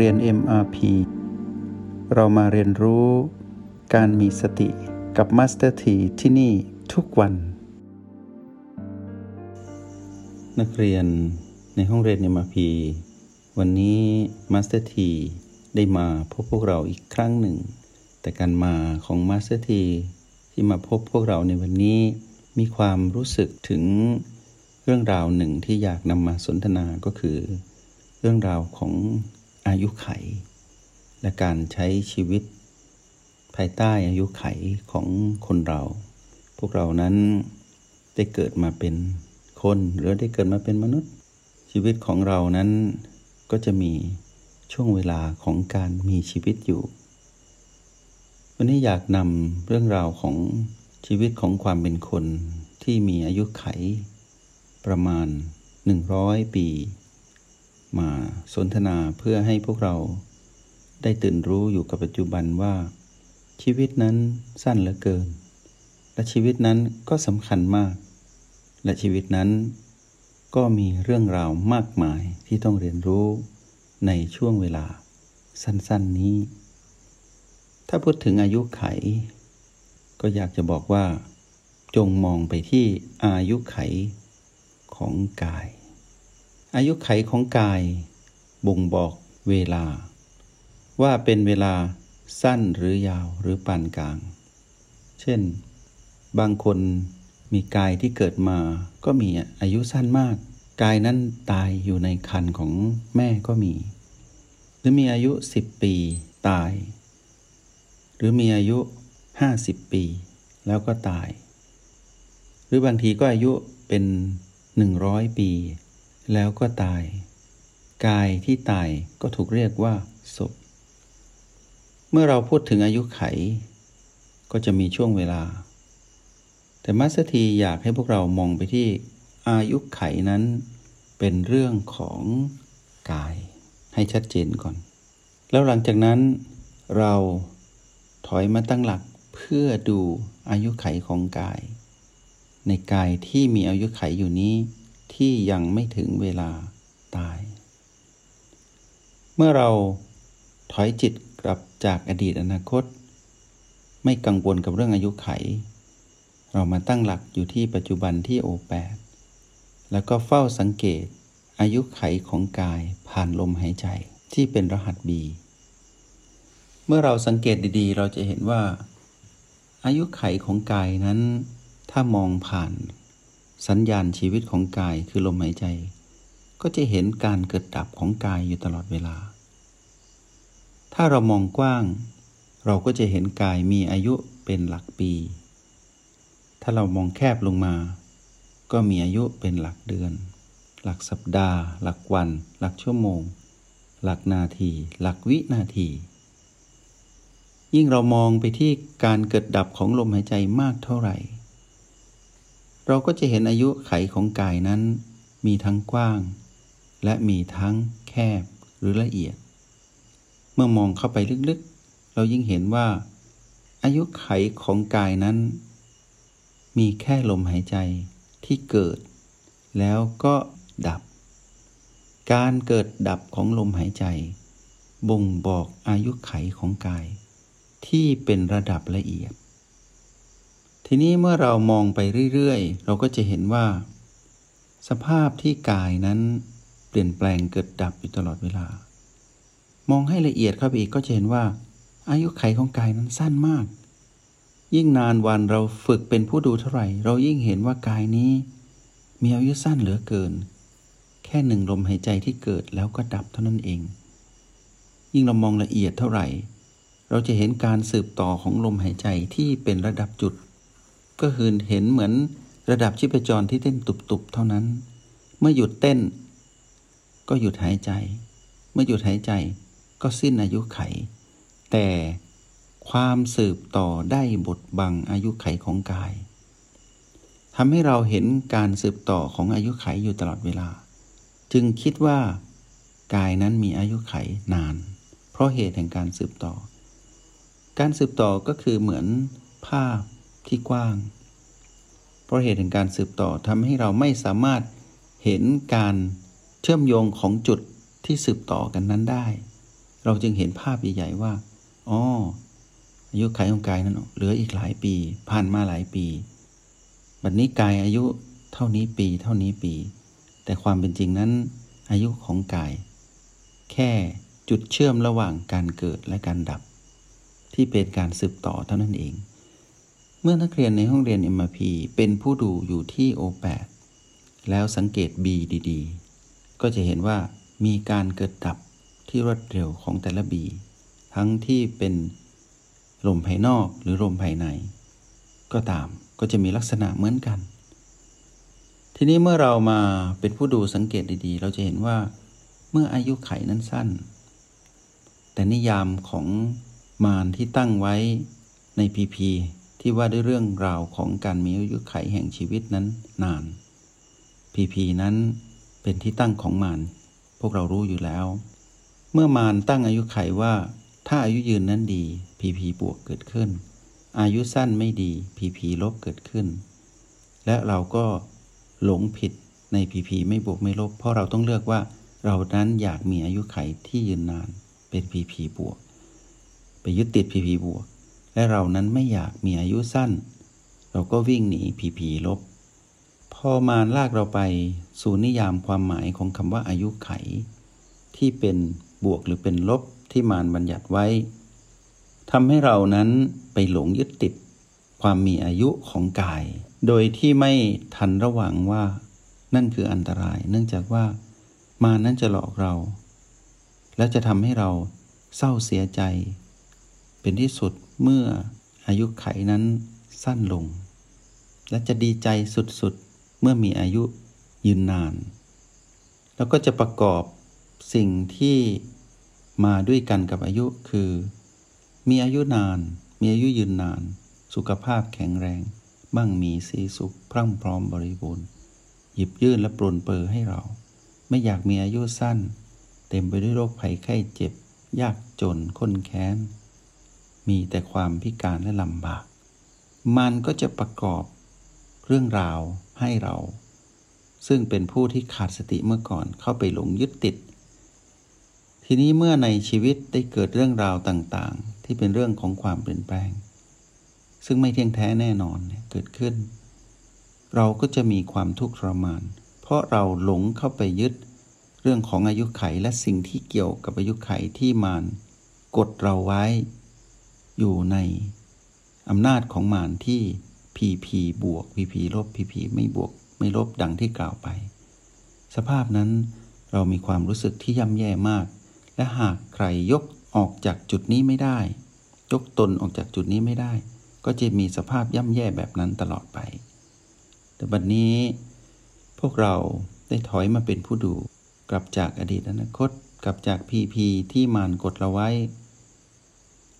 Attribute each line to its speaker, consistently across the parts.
Speaker 1: เรียน MRP เรามาเรียนรู้การมีสติกับ Master T ที่ที่นี่ทุกวัน นักเรียนในห้องเรียน MRP วันนี้ Master T ได้มาพบพวกเราอีกครั้งหนึ่ง แต่การมาของ Master T ที่มาพบพวกเราในวันนี้ มีความรู้สึกถึงเรื่องราวหนึ่งที่อยากนำมาสนทนาก็คือ เรื่องราวของ อายุไข และการใช้ชีวิต ภายใต้อายุไขของคนเรา พวกเรานั้นได้เกิดมาเป็นคนหรือได้เกิดมาเป็นมนุษย์ ชีวิตของเรานั้นก็จะมีช่วงเวลาของการมีชีวิตอยู่ วันนี้อยากนำเรื่องราวของชีวิตของความเป็นคนที่มีอายุไข ประมาณ 100 ปี มาสนทนาเพื่อให้พวกเราได้ตื่นรู้อยู่กับปัจจุบันว่า ชีวิตนั้นสั้นเหลือเกิน และชีวิตนั้นก็สำคัญมาก และชีวิตนั้น ก็มีเรื่องราวมากมายที่ต้องเรียนรู้ในช่วงเวลาสั้นๆนี้ ถ้าพูดถึงอายุไข ก็อยากจะบอกว่า จงมองไปที่อายุไขของกาย อายุไขของกาย บ่งบอกเวลา ว่าเป็นเวลาสั้นหรือยาวหรือปานกลาง เช่น บางคนมีกายที่เกิดมา ก็มีอายุสั้นมาก กายนั้นตายอยู่ในคันของแม่ก็มี หรือมีอายุสิบปีตาย หรือมีอายุห้าสิบปี แล้วก็ตาย หรือบางทีก็อายุเป็นหนึ่งร้อยปี แล้วก็ตาย กายที่ตายก็ถูกเรียกว่าศพ เมื่อเราพูดถึงอายุไข ก็จะมีช่วงเวลา แต่มัสถีอยากให้พวกเรามองไปที่อายุไขนั้น เป็นเรื่องของกาย ให้ชัดเจนก่อน แล้วหลังจากนั้นเราถอยมาตั้งหลักเพื่อดูอายุไขของกาย ในกายที่มีอายุไขอยู่นี้ ที่ยังไม่ถึงเวลาตาย เมื่อเราถอยจิตกลับจากอดีตอนาคต ไม่กังวลกับเรื่องอายุไข เรามาตั้งหลักอยู่ที่ปัจจุบันที่โอแปดแล้วก็เฝ้าสังเกตอายุไขของกายผ่านลมหายใจที่เป็นรหัสบีเมื่อเราสังเกตดีๆ เราจะเห็นว่า อายุไขของกายนั้น ถ้ามองผ่าน สัญญาณชีวิตของกายคือลมหายใจ ก็จะเห็นการเกิดดับของกายอยู่ตลอดเวลา ถ้าเรามองกว้าง เราก็จะเห็นกายมีอายุเป็นหลักปี ถ้าเรามองแคบลงมา ก็มีอายุเป็นหลักเดือน หลักสัปดาห์ หลักวัน หลักชั่วโมง หลักนาที หลักวินาที ยิ่งเรามองไปที่การเกิดดับของลมหายใจมากเท่าไหร่ เราก็จะเห็นอายุไขของกายนั้น มีทั้งกว้าง และมีทั้งแคบหรือละเอียด เมื่อมองเข้าไปลึกๆ เรายิ่งเห็นว่า อายุไขของกายนั้น มีแค่ลมหายใจที่เกิด แล้วก็ดับ การเกิดดับของลมหายใจ บ่งบอกอายุไขของกาย ที่เป็นระดับละเอียด ทีนี้เมื่อเรามองไปเรื่อยๆ เราก็จะเห็นว่า สภาพที่กายนั้นเปลี่ยนแปลงเกิดดับอยู่ตลอดเวลา มองให้ละเอียดเข้าไปอีกก็จะเห็นว่า อายุไขของกายนั้นสั้นมาก ยิ่งนานวันเราฝึกเป็นผู้ดูเท่าไหร่ เรายิ่งเห็นว่ากายนี้ มีอายุสั้นเหลือเกิน แค่หนึ่งลมหายใจที่เกิดแล้วก็ดับเท่านั้นเอง ยิ่งเรามองละเอียดเท่าไหร่ เราจะเห็นการสืบต่อของลมหายใจที่เป็นระดับจุด ก็คือเห็นเหมือนระดับชีพจรที่เต้นตุบๆเท่านั้น เมื่อหยุดเต้น ก็หยุดหายใจ เมื่อหยุดหายใจก็สิ้นอายุไข แต่ความสืบต่อได้บทบังอายุไขของกายทำให้เราเห็นการสืบต่อของอายุไขอยู่ตลอดเวลา จึงคิดว่ากายนั้นมีอายุไขนาน เพราะเหตุแห่งการสืบต่อ การสืบต่อก็คือเหมือนภาพ ที่กว้าง เพราะเหตุแห่งการสืบต่อทำให้เราไม่สามารถเห็นการเชื่อมโยงของจุดที่สืบต่อกันนั้นได้ เราจึงเห็นภาพใหญ่ๆว่าอ๋ออายุขัยของกายนั้นเหลืออีกหลายปี ผ่านมาหลายปีบัดนนี้กายอายุเท่านี้ปีเท่านี้ปี แต่ความเป็นจริงนั้น อายุของกาย แค่จุดเชื่อมระหว่างการเกิดและการดับ ที่เป็นการสืบต่อเท่านั้นเอง เมื่อนักเรียนในห้องเรียน MRP เป็นผู้ดูอยู่ที่ O8 แล้วสังเกต B ดีๆ ก็จะเห็นว่ามีการเกิดดับที่รวดเร็วของแต่ละบีทั้งที่เป็นลมภายนอกหรือลมภายใน ก็ตามก็จะมีลักษณะเหมือนกัน ทีนี้เมื่อเรามาเป็นผู้ดูสังเกตดีๆ เราจะเห็นว่าเมื่ออายุไขนั้นสั้น แต่นิยามของมารที่ตั้งไว้ในพีพี ที่ว่าด้วยเรื่องราวของการมีอายุไขแห่งชีวิตนั้นนาน พีพีนั้นเป็นที่ตั้งของมารพวกเรารู้อยู่แล้ว เมื่อมารตั้งอายุไขว่า ถ้าอายุยืนนั้นดีพีพีบวกเกิดขึ้น อายุสั้นไม่ดีพีพีลบเกิดขึ้น และเราก็หลงผิดในพีพีไม่บวกไม่ลบ เพราะเราต้องเลือกว่าเรานั้นอยากมีอายุไขที่ยืนนานเป็นพีพีบวก ไปยึดติดพีพีบวก และเรานั้นไม่อยากมีอายุสั้น เราก็วิ่งหนีพีพีลบ พอมารลากเราไปสู่นิยามความหมายของคำว่าอายุไข ที่เป็นบวกหรือเป็นลบที่มารบัญญัติไว้ทำให้เรานั้นไปหลงยึดติด ความมีอายุของกาย โดยที่ไม่ทันระวังว่า นั่นคืออันตราย เนื่องจากว่ามานั้นจะหลอกเรา และจะทำให้เราเศร้าเสียใจ เป็นที่สุด เมื่ออายุไขนั้นสั้นลง และจะดีใจสุดๆ เมื่อมีอายุยืนนาน แล้วก็จะประกอบสิ่งที่มาด้วยกันกับอายุคือ มีอายุนาน มีอายุยืนนาน สุขภาพแข็งแรง มั่งมีสีสุข พรั่งพร้อมบริบูรณ์ หยิบยื่นและปรนเปอให้เรา ไม่อยากมีอายุสั้น เต็มไปด้วยโรคภัยไข้เจ็บ ยากจนค้นแค้น มีแต่ความพิการและลำบาก มันก็จะประกอบเรื่องราวให้เรา ซึ่งเป็นผู้ที่ขาดสติเมื่อก่อนเข้าไปหลงยึดติด ทีนี้เมื่อในชีวิตได้เกิดเรื่องราวต่างๆ ที่เป็นเรื่องของความเปลี่ยนแปลง ซึ่งไม่เที่ยงแท้แน่นอนเกิดขึ้น เราก็จะมีความทุกข์ทรมาน เพราะเราหลงเข้าไปยึดเรื่องของอายุไขและสิ่งที่เกี่ยวกับอายุไขที่มานกดเราไว้ อยู่ในอำนาจของมานที่พีพีบวกพีพีลบพีพีไม่บวกไม่ลบดังที่กล่าวไป สภาพนั้นเรามีความรู้สึกที่ย่ำแย่มาก และหากใครยกออกจากจุดนี้ไม่ได้ ยกตนออกจากจุดนี้ไม่ได้ ก็จะมีสภาพย่ำแย่แบบนั้นตลอดไป แต่บัดนนี้ พวกเราได้ถอยมาเป็นผู้ดู กลับจากอดีตอนาคต กลับจากพีพีที่มานกดเราไว้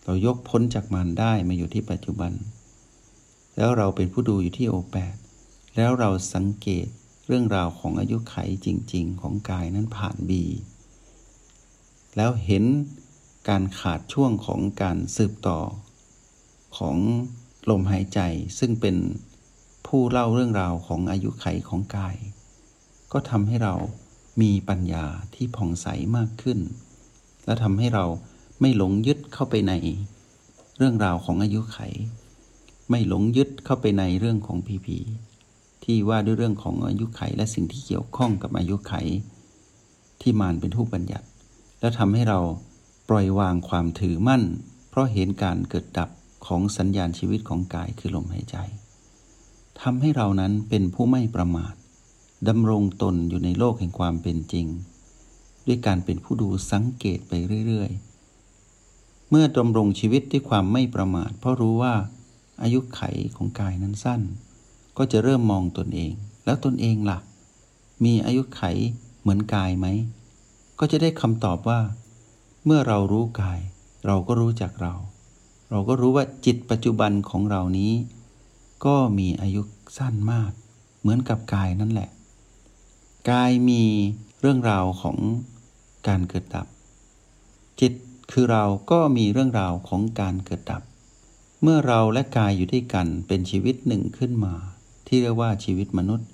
Speaker 1: เรายกพ้นจากมานได้มาอยู่ที่ปัจจุบัน แล้วเราเป็นผู้ดูอยู่ที่โอแปดแล้วเราสังเกตเรื่องราวของอายุไขจริง ๆ ของกายนั้นผ่านบีแล้วเห็นการขาดช่วงของการสืบต่อ ของลมหายใจซึ่งเป็นผู้เล่าเรื่องราวของอายุไขของกาย ก็ทำให้เรามีปัญญาที่ผ่องใสมากขึ้น และทำให้เรา ไม่หลงยึดเข้าไปในเรื่องราวของอายุไข ไม่หลงยึดเข้าไปในเรื่องของพีพีที่ว่าด้วยเรื่องของอายุไขและสิ่งที่เกี่ยวข้องกับอายุไข ที่มานเป็นผู้บัญญัติ แล้วทำให้เราปล่อยวางความถือมั่น เพราะเห็นการเกิดดับของสัญญาณชีวิตของกายคือลมหายใจทำให้เรานั้นเป็นผู้ไม่ประมาทดำรงตนอยู่ในโลกแห่งความเป็นจริง ด้วยการเป็นผู้ดูสังเกตไปเรื่อยๆ เมื่อดำรงชีวิตด้วยความไม่ประมาท เพราะรู้ว่าอายุไขของกายนั้นสั้น ก็จะเริ่มมองตนเอง แล้วตนเองละ่ะ มีอายุไขเหมือนกายไหม ก็จะได้คำตอบว่า เมื่อเรารู้กาย เราก็รู้จักเรา เราก็รู้ว่าจิตปัจจุบันของเรานี้ ก็มีอายุสั้นมาก เหมือนกับกายนั่นแหละ กายมีเรื่องราวของการเกิดดับ จิต คือเราก็มีเรื่องราวของการเกิดดับ เมื่อเราและกายอยู่ด้วยกันเป็นชีวิตหนึ่งขึ้นมา ที่เรียกว่าชีวิตมนุษย์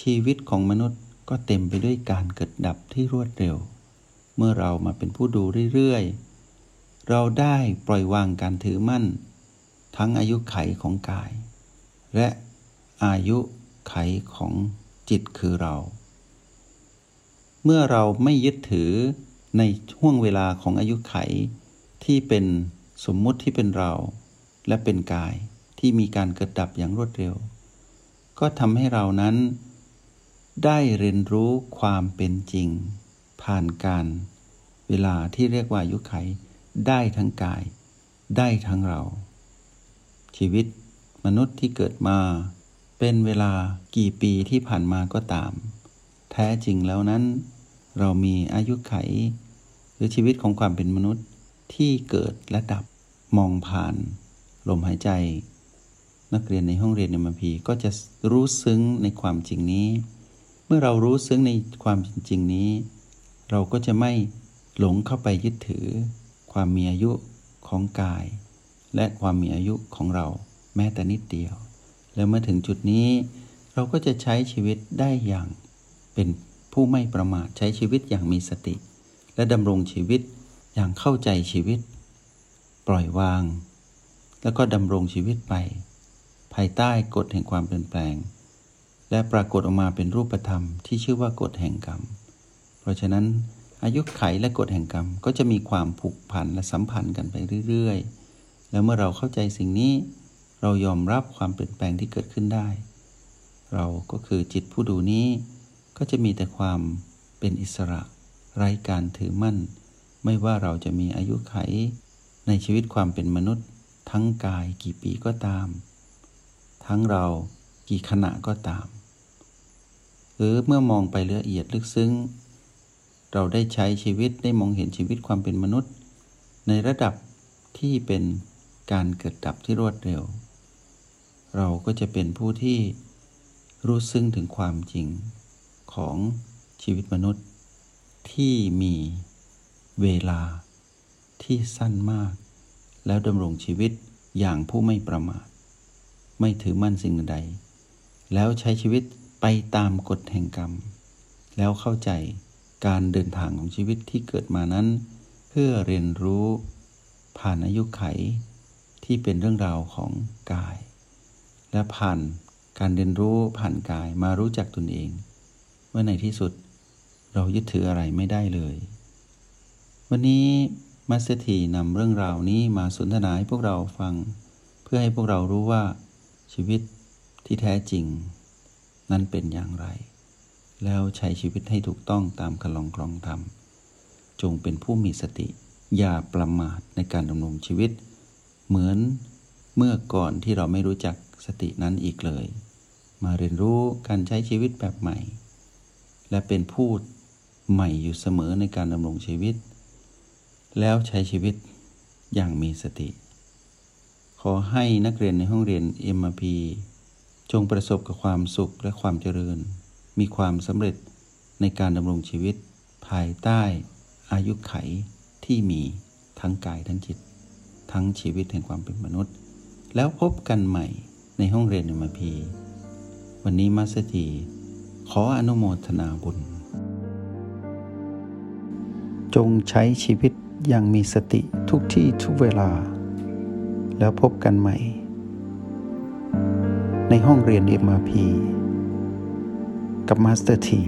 Speaker 1: ชีวิตของมนุษย์ก็เต็มไปด้วยการเกิดดับที่รวดเร็ว เมื่อเรามาเป็นผู้ดูเรื่อยๆ เราได้ปล่อยวางการถือมั่น ทั้งอายุไขของกาย และอายุไขของจิตคือเรา เมื่อเราไม่ยึดถือ ในห่วงเวลาของอายุไขที่เป็นสมมุติที่เป็นเรา และเป็นกายที่มีการเกิดดับอย่างรวดเร็ว ก็ทำให้เรานั้น ได้เรียนรู้ความเป็นจริง ผ่านการเวลาที่เรียกว่าอายุไขได้ทั้งกาย ได้ทั้งเรา ชีวิตมนุษย์ที่เกิดมา เป็นเวลากี่ปีที่ผ่านมาก็ตาม แท้จริงแล้วนั้น เรามีอายุไข หรือชีวิตของความเป็นมนุษย์ที่เกิดและดับมองผ่าน ลมหายใจ นักเรียนในห้องเรียนในมพีก็จะรู้ซึ้งในความจริงนี้ เมื่อเรารู้ซึ้งในความจริงนี้ เราก็จะไม่หลงเข้าไปยึดถือ ความมีอายุของกาย และความมีอายุของเราแม้แต่นิดเดียว แล้วเมื่อถึงจุดนี้ เราก็จะใช้ชีวิตได้อย่างเป็น ผู้ไม่ประมาทใช้ชีวิตอย่างมีสติ และดำรงชีวิตอย่างเข้าใจชีวิต ปล่อยวาง แล้วก็ดำรงชีวิตไป ภายใต้กฎแห่งความเปลี่ยนแปลง และปรากฏออกมาเป็นรูปธรรมที่ชื่อว่ากฎแห่งกรรม เพราะฉะนั้นอายุไขและกฎแห่งกรรมก็จะมีความผูกพันและสัมพันธ์กันไปเรื่อยๆ แล้วเมื่อเราเข้าใจสิ่งนี้ เรายอมรับความเปลี่ยนแปลงที่เกิดขึ้นได้ เราก็คือจิตผู้ดูนี้ ก็จะมีแต่ความเป็นอิสระ ไร้การถือมั่น ไม่ว่าเราจะมีอายุไข ในชีวิตความเป็นมนุษย์ ทั้งกายกี่ปีก็ตาม ทั้งเรากี่ขณะก็ตาม หรือเมื่อมองไปละเอียดลึกซึ้ง เราได้ใช้ชีวิตได้มองเห็นชีวิตความเป็นมนุษย์ ในระดับที่เป็นการเกิดดับที่รวดเร็ว เราก็จะเป็นผู้ที่รู้ซึ้งถึงความจริง ของชีวิตมนุษย์ที่มีเวลาที่สั้นมาก แล้วดำรงชีวิตอย่างผู้ไม่ประมาท ไม่ถือมั่นสิ่งใด แล้วใช้ชีวิตไปตามกฎแห่งกรรม แล้วเข้าใจการเดินทางของชีวิตที่เกิดมานั้น เพื่อเรียนรู้ผ่านอายุไขที่เป็นเรื่องราวของกาย และผ่านการเรียนรู้ผ่านกายมารู้จักตนเอง เมื่อในที่สุดเรายึดถืออะไรไม่ได้เลย วันนี้มัสถีนำเรื่องราวนี้มาสนทนาให้พวกเราฟัง เพื่อให้พวกเรารู้ว่าชีวิตที่แท้จริง นั้นเป็นอย่างไร แล้วใช้ชีวิตให้ถูกต้องตามคลองครองธรรม จงเป็นผู้มีสติ อย่าประมาทในการดำรงชีวิต เหมือนเมื่อก่อนที่เราไม่รู้จักสตินั้นอีกเลย มาเรียนรู้การใช้ชีวิตแบบใหม่ และเป็นพูดใหม่อยู่เสมอในการดำรงชีวิต แล้วใช้ชีวิตอย่างมีสติ ขอให้นักเรียนในห้องเรียน MRP จงประสบกับความสุขและความเจริญ มีความสำเร็จในการดำรงชีวิต ภายใต้อายุไขที่มีทั้งกายทั้งจิต ทั้งชีวิตแห่งความเป็นมนุษย์ แล้วพบกันใหม่ในห้องเรียนมพีวันนี้มัสถี ขออนุโมทนาบุญ จงใช้ชีวิตอย่างมีสติทุกที่ทุกเวลา แล้วพบกันใหม่ ในห้องเรียน MRP กับมาสเตอร์ที